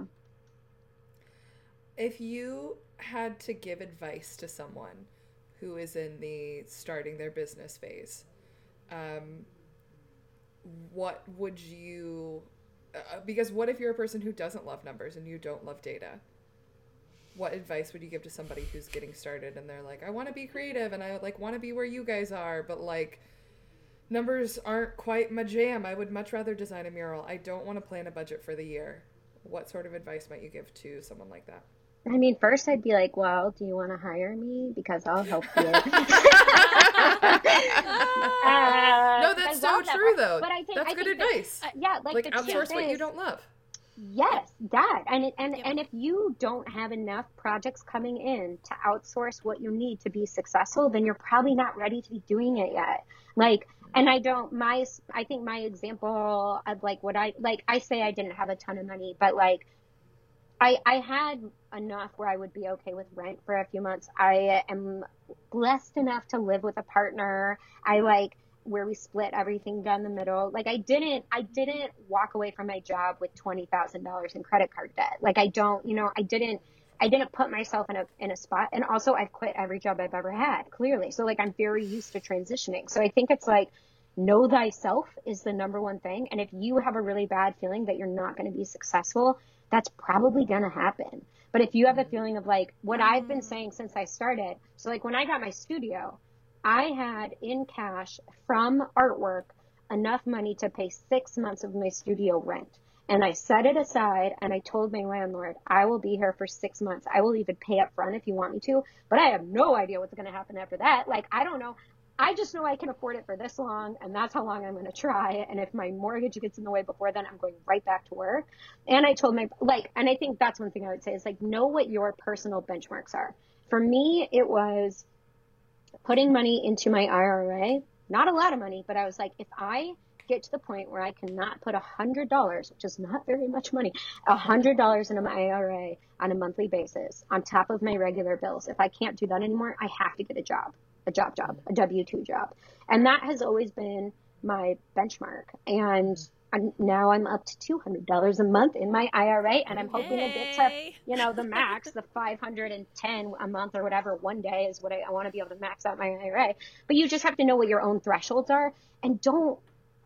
If you had to give advice to someone who is in the starting their business phase, um, what would you? Uh, because what if you're a person who doesn't love numbers and you don't love data? What advice would you give to somebody who's getting started and they're like, I want to be creative and I like want to be where you guys are, but like numbers aren't quite my jam. I would much rather design a mural. I don't want to plan a budget for the year. What sort of advice might you give to someone like that? I mean, first I'd be like, well, do you want to hire me? Because I'll help you. uh, no, that's so true, though. But I think that's I good think advice. That, uh, yeah, like, like outsource what you don't love. Yes, that and and and if you don't have enough projects coming in to outsource what you need to be successful, then you're probably not ready to be doing it yet. Like, and I don't my I think my example of like what I like I say I didn't have a ton of money, but like I, I had enough where I would be okay with rent for a few months. I am blessed enough to live with a partner. I like where we split everything down the middle. Like I didn't, I didn't walk away from my job with $20,000 in credit card debt. Like I don't, you know, I didn't, I didn't put myself in a, in a spot. And also I've quit every job I've ever had clearly. So like I'm very used to transitioning. So I think it's like, know thyself is the number one thing. And if you have a really bad feeling that you're not going to be successful, that's probably going to happen. But if you have a feeling of like what I've been mm-hmm. saying since I started, so like when I got my studio, I had in cash from artwork enough money to pay six months of my studio rent. And I set it aside and I told my landlord, I will be here for six months. I will even pay up front if you want me to, but I have no idea what's going to happen after that. Like, I don't know. I just know I can afford it for this long and that's how long I'm going to try. And if my mortgage gets in the way before then, I'm going right back to work. And I told my, like, and I think that's one thing I would say is like, know what your personal benchmarks are. For me, it was putting money into my IRA, not a lot of money, but I was like, if I get to the point where I cannot put a hundred dollars, which is not very much money, a hundred dollars in my IRA on a monthly basis on top of my regular bills. If I can't do that anymore, I have to get a job, a job job, a W two job. And that has always been my benchmark. And I'm, now I'm up to $200 a month in my IRA and I'm hoping to get to, you know, the max, the 510 a month or whatever one day is what I, I want to be able to max out my IRA. But you just have to know what your own thresholds are and don't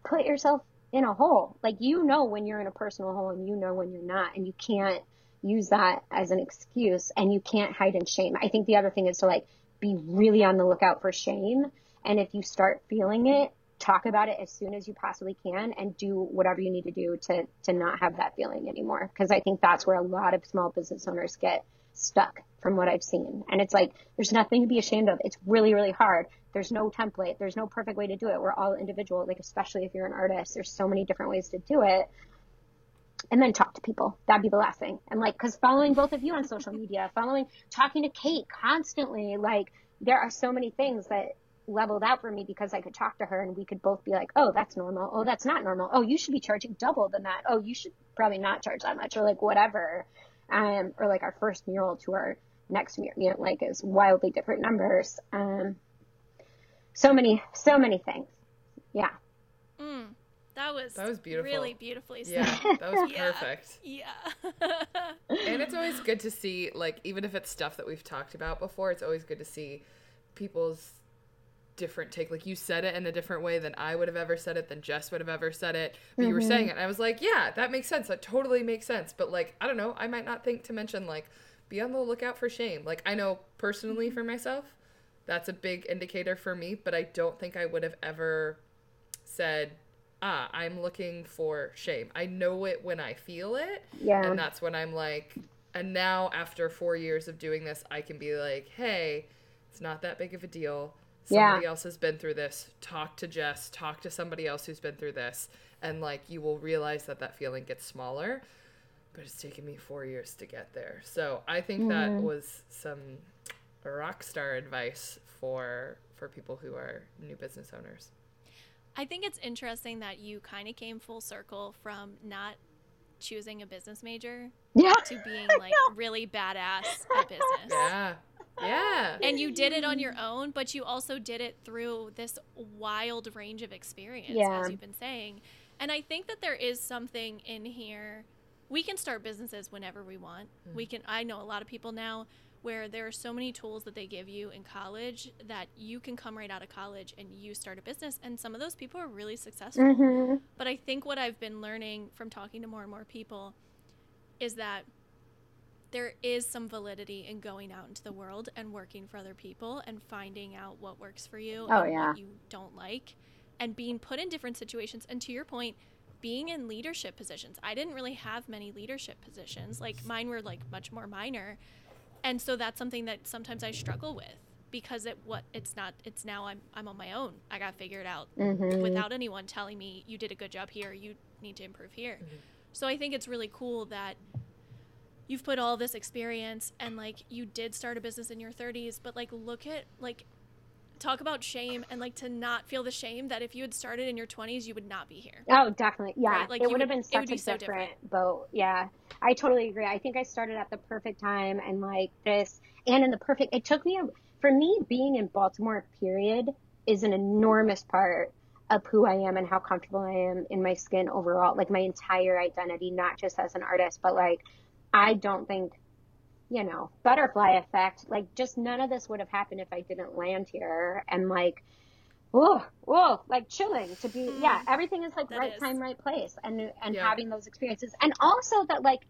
put yourself in a hole. Like you know when you're in a personal hole and you know when you're not and you can't use that as an excuse and you can't hide in shame. I think the other thing is to like be really on the lookout for shame. And if you start feeling it, talk about it as soon as you possibly can and do whatever you need to do to to not have that feeling anymore. Because i think that's where a lot of small business owners get stuck from what i've seen. And it's like there's nothing to be ashamed of. It's really really hard. There's no template. There's no perfect way to do it. We're all individual like especially if you're an artist. There's so many different ways to do it. And then talk to people. That'd be the last thing. And like, cause following both of you on social media, following, talking to Kate constantly, like there are so many things that leveled out for me because I could talk to her and we could both be like, oh, that's normal. Oh, that's not normal. Oh, you should be charging double than that. Oh, you should probably not charge that much or like whatever. Um, or like our first mural to our next mural, you know, like is wildly different numbers. Um, so many, so many things. Yeah. Mm, that was that was beautiful. Really beautifully said. Yeah, that was perfect. Yeah. and it's always good to see like even if it's stuff that we've talked about before it's always good to see people's different take like you said it in a different way than i would have ever said it than jess would have ever said it but you were saying it and i was like yeah that makes sense that totally makes sense but like i don't know i might not think to mention like be on the lookout for shame like i know personally for myself that's a big indicator for me but i don't think i would have ever said ah i'm looking for shame i know it when i feel it Yeah. and that's when I'm like, and now after four years of doing this, I can be like, hey, it's not that big of a deal. Yeah. Somebody else has been through this. Talk to Jess, talk to somebody else who's been through this. And like, you will realize that that feeling gets smaller. But it's taken me four years to get there. So I think that mm-hmm. was some rock star advice for for people who are new business owners. I think it's interesting that you kind of came full circle from not choosing a business major Yeah. to being like really badass at business. Yeah. Yeah. And you did it on your own, but you also did it through this wild range of experience, Yeah. as you've been saying. And I think that there is something in here. We can start businesses whenever we want. We can. I know a lot of people now where there are so many tools that they give you in college that you can come right out of college and you start a business. And some of those people are really successful. Mm-hmm. But I think what I've been learning from talking to more and more people is that there is some validity in going out into the world and working for other people and finding out what works for you Oh, and yeah. what you don't like and being put in different situations. And to your point, being in leadership positions. I didn't really have many leadership positions. Like mine were like much more minor. And so that's something that sometimes I struggle with because it what it's not it's now I'm I'm on my own. I got figured out Mm-hmm. without anyone telling me you did a good job here, you need to improve here. So I think it's really cool that you've put all this experience and like you did start a business in your 30s, but like look at like talk about shame and like to not feel the shame that if you had started in your 20s you would not be here Oh, definitely. Yeah. Right, like, it would have been such a be so different, different. boat. Yeah. I totally agree. I think I started at the perfect time and like this and in the perfect it took me a, for me being in Baltimore period is an enormous part of who I am and how comfortable I am in my skin overall. Like my entire identity, not just as an artist, but like I don't think you know, butterfly effect. Like, just none of this would have happened if I didn't land here. And like, whoa, whoa, like chilling to be. Yeah, mm-hmm. everything is like. That right is. time, right place, and and Yeah. having those experiences, and also that like.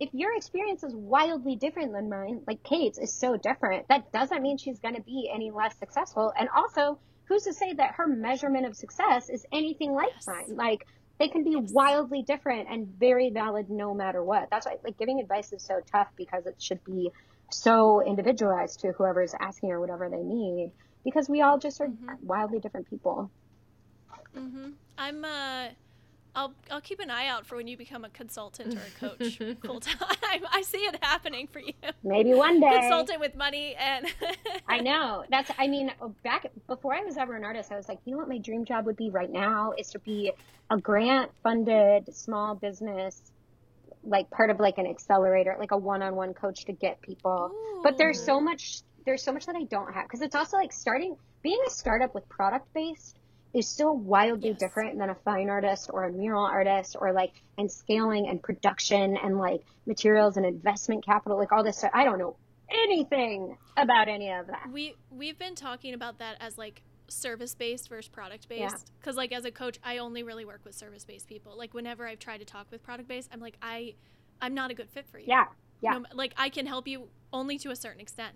If your experience is wildly different than mine, like Kate's is so different, that doesn't mean she's going to be any less successful. And also, who's to say that her measurement of success is anything like Yes. mine? Like, they can be wildly different and very valid no matter what. That's why like giving advice is so tough because it should be so individualized to whoever's asking or whatever they need because we all just are Mm-hmm. wildly different people. hmm i'm uh I'll, I'll keep an eye out for when you become a consultant or a coach full time. I see it happening for you. Maybe one day. Consultant with money and I know. That's I mean, oh, back before I was ever an artist, I was like, you know what my dream job would be right now is to be a grant funded small business like part of like an accelerator, like a one-on-one coach to get people. But there's so much there's so much that I don't have because it's also like starting being a startup with product based is so wildly Yes. different than a fine artist or a mural artist or like and scaling and production and like materials and investment capital like all this stuff. I don't know anything about any of that. we we've been talking about that as like service based versus product Yeah. based because like as a coach i only really work with service based people like whenever i've tried to talk with product based i'm like i i'm not a good fit for you Yeah. Yeah. No- like I can help you only to a certain extent.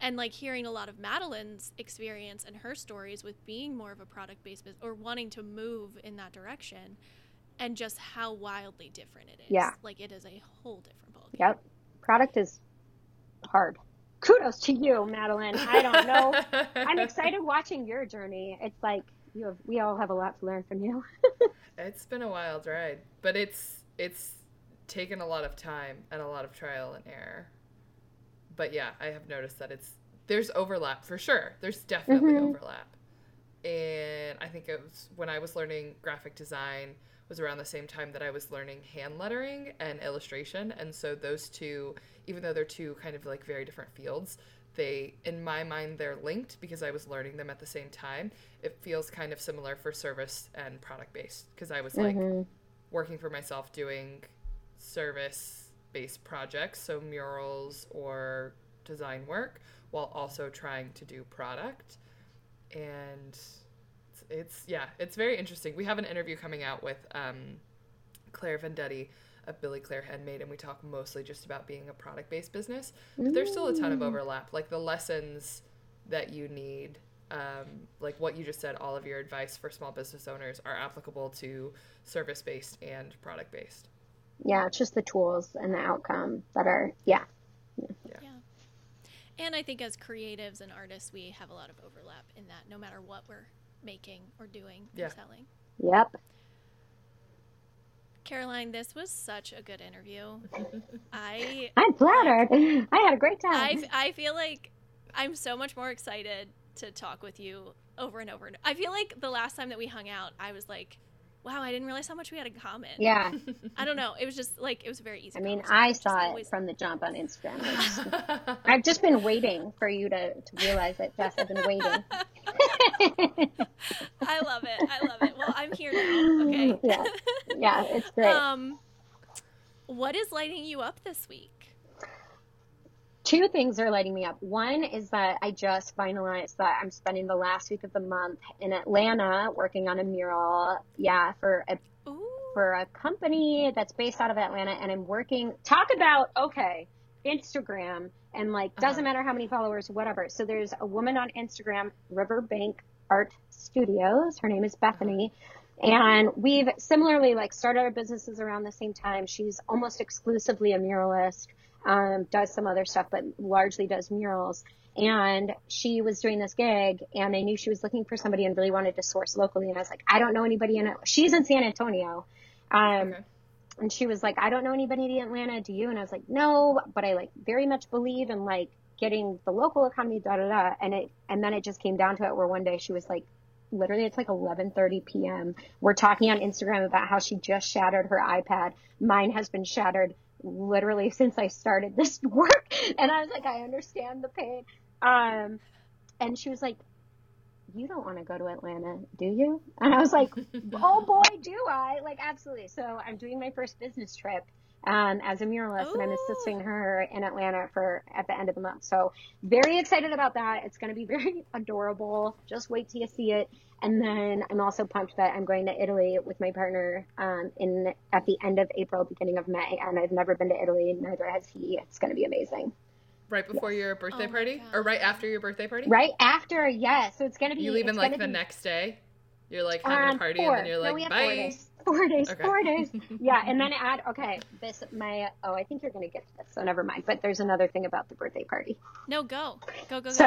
And like hearing a lot of Madeline's experience and her stories with being more of a product based business or wanting to move in that direction and just how wildly different it is. Yeah. Like it is a whole different ballgame. Yep. Product is hard. Kudos to you, Madeline. I don't know. I'm excited watching your journey. It's like you have, we all have a lot to learn from you. It's been a wild ride, but it's it's taken a lot of time and a lot of trial and error. But yeah, I have noticed that it's there's overlap for sure. There's definitely Mhm. overlap. And I think it was when I was learning graphic design was around the same time that I was learning hand lettering and illustration. And so those two, even though they're two kind of like very different fields, they in my mind they're linked because I was learning them at the same time. It feels kind of similar for service and product based because I was like Mhm. working for myself doing service based projects, so murals or design work, while also trying to do product. And it's, it's yeah, it's very interesting. We have an interview coming out with um, Claire Vendetti of Billy Claire Handmade, and we talk mostly just about being a product based business. But there's still a ton of overlap. Like the lessons that you need, um, like what you just said, all of your advice for small business owners are applicable to service based and product based. Yeah, it's just the tools and the outcome that are, yeah. Yeah. And I think as creatives and artists, we have a lot of overlap in that no matter what we're making or doing Yeah. or selling. Yep. Caroline, this was such a good interview. I I'm flattered. I had a great time. I, I feel like I'm so much more excited to talk with you over and over. I feel like the last time that we hung out, I was like, wow, I didn't realize how much we had in common. yeah. I don't know. It was just like, it was very easy. I mean. I saw it always- from the jump on Instagram. Just- I've just been waiting for you to, to realize it, Jess. I've been waiting. I love it. I love it. Well, I'm here now. Okay. Yeah. Yeah, it's great. Um, what is lighting you up this week? Two things are lighting me up. One is that I just finalized that I'm spending the last week of the month in Atlanta working on a mural. Yeah, for a Ooh. for a company that's based out of Atlanta, and I'm working. Talk about okay, Instagram and like uh-huh. doesn't matter how many followers, whatever. So there's a woman on Instagram, Riverbank Art Studios. Her name is uh-huh. Bethany. And we've similarly like started our businesses around the same time. She's almost exclusively a muralist, um, does some other stuff, but largely does murals. And she was doing this gig and I knew she was looking for somebody and really wanted to source locally. And I was like, I don't know anybody in it. She's in San Antonio. Um, Okay. and she was like, I don't know anybody in Atlanta. Do you? And I was like, no, but I like very much believe in like getting the local economy, da da da. And it, and then it just came down to it where one day she was like, literally it's like 11:30 p.m. We're talking on Instagram about how she just shattered her iPad. Mine has been shattered literally since I started this work. And I was like, I understand the pain. Um, and she was like, you don't want to go to Atlanta, do you? And I was like, oh boy, do I? Like, absolutely. So I'm doing my first business trip um, as a muralist, and I'm assisting her in Atlanta for at the end of the month. So very excited about that. It's going to be very adorable. Just wait till you see it. And then I'm also pumped that I'm going to Italy with my partner um, in at the end of April, beginning of May. And I've never been to Italy, neither has he. It's going to be amazing. Right before yes. your birthday oh party, or right after your birthday party? Right after, yeah. So it's going to be. You leaving like the be, next day? You're like having um, a party, four. and then you're like, no, bye. Four days. Four days. Okay. Four days. Yeah, and then add. Okay, this my. Oh, I think you're gonna get this, so never mind. But there's another thing about the birthday party. No, go, go, go. So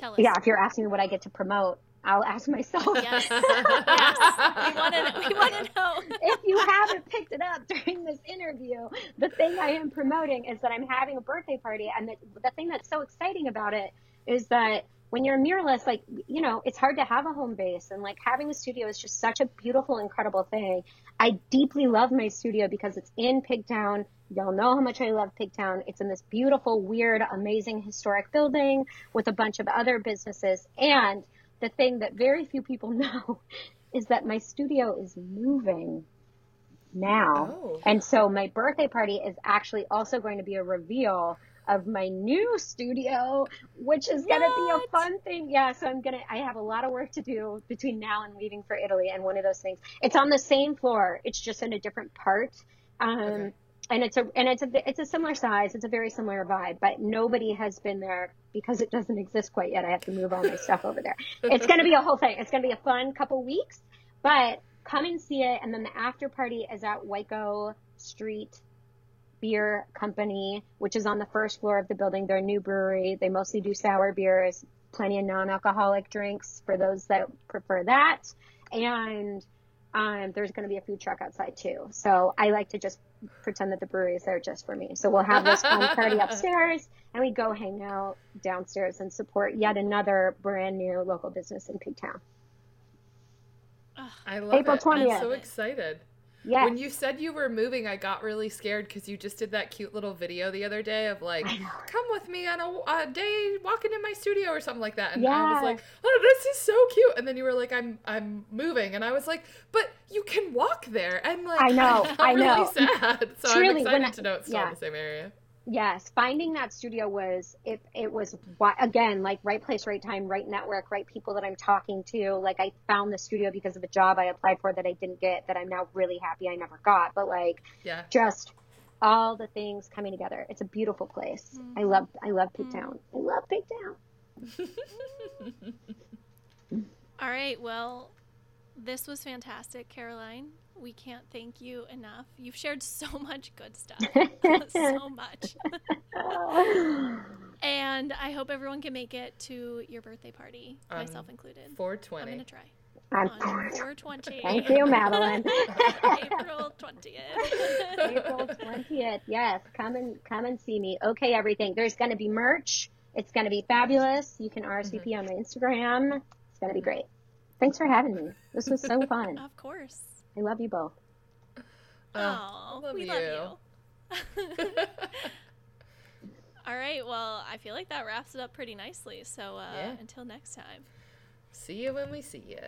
go. yeah, if you're asking me what I get to promote, I'll ask myself. Yes. yes. We want to. We want to know. if you haven't picked it up during this interview, the thing I am promoting is that I'm having a birthday party, and the, the thing that's so exciting about it is that when you're a muralist, like, you know, it's hard to have a home base and like having a studio is just such a beautiful, incredible thing. I deeply love my studio because it's in Pigtown. Y'all know how much I love Pigtown. It's in this beautiful, weird, amazing historic building with a bunch of other businesses. And the thing that very few people know is that my studio is moving now. Oh. And so my birthday party is actually also going to be a reveal of my new studio, which is going to be a fun thing. Yeah, so I'm going to, I have a lot of work to do between now and leaving for Italy. And one of those things, it's on the same floor, it's just in a different part. Um, okay. And it's a and it's a it's a similar size. It's a very similar vibe, but nobody has been there because it doesn't exist quite yet. I have to move all my stuff over there. It's going to be a whole thing. It's going to be a fun couple weeks, but come and see it. And then the after party is at Waco Street beer company, which is on the first floor of the building. They're a new brewery. They mostly do sour beers, plenty of non-alcoholic drinks for those that prefer that. And um, there's going to be a food truck outside too. So I like to just pretend that the brewery is there just for me. So we'll have this fun party upstairs and we go hang out downstairs and support yet another brand new local business in Pigtown. I love April it. 20th. I'm so excited. Yeah. When you said you were moving, I got really scared because you just did that cute little video the other day of like, come with me on a, a, day walking in my studio or something like that. And. I was like, oh, this is so cute. And then you were like, I'm I'm moving, and I was like, but you can walk there. And like, I know, I know. Really sad. So Truly, I'm excited I, to know it's still yeah. in the same area. Yes, finding that studio was it. It was again like right place, right time, right network, right people that I'm talking to. Like I found the studio because of a job I applied for that I didn't get that I'm now really happy I never got. But like, yeah, just all the things coming together. It's a beautiful place. Mm-hmm. I love I love Pigtown. Mm-hmm. I love Pigtown. all right, well, this was fantastic, Caroline we can't thank you enough. You've shared so much good stuff. so much. and I hope everyone can make it to your birthday party, um, myself included. 420. I'm going to try. On 420. Thank you, Madeline. April 20th. April 20th. Yes, come and come and see me. Okay Everything. There's going to be merch. It's going to be fabulous. You can RSVP mm-hmm. on my Instagram. It's going to be great. Thanks for having me. This was so fun. Of course. I love you both. Oh, love we you. love you. All right. Well, I feel like that wraps it up pretty nicely. So uh, yeah. until next time. See you when we see you.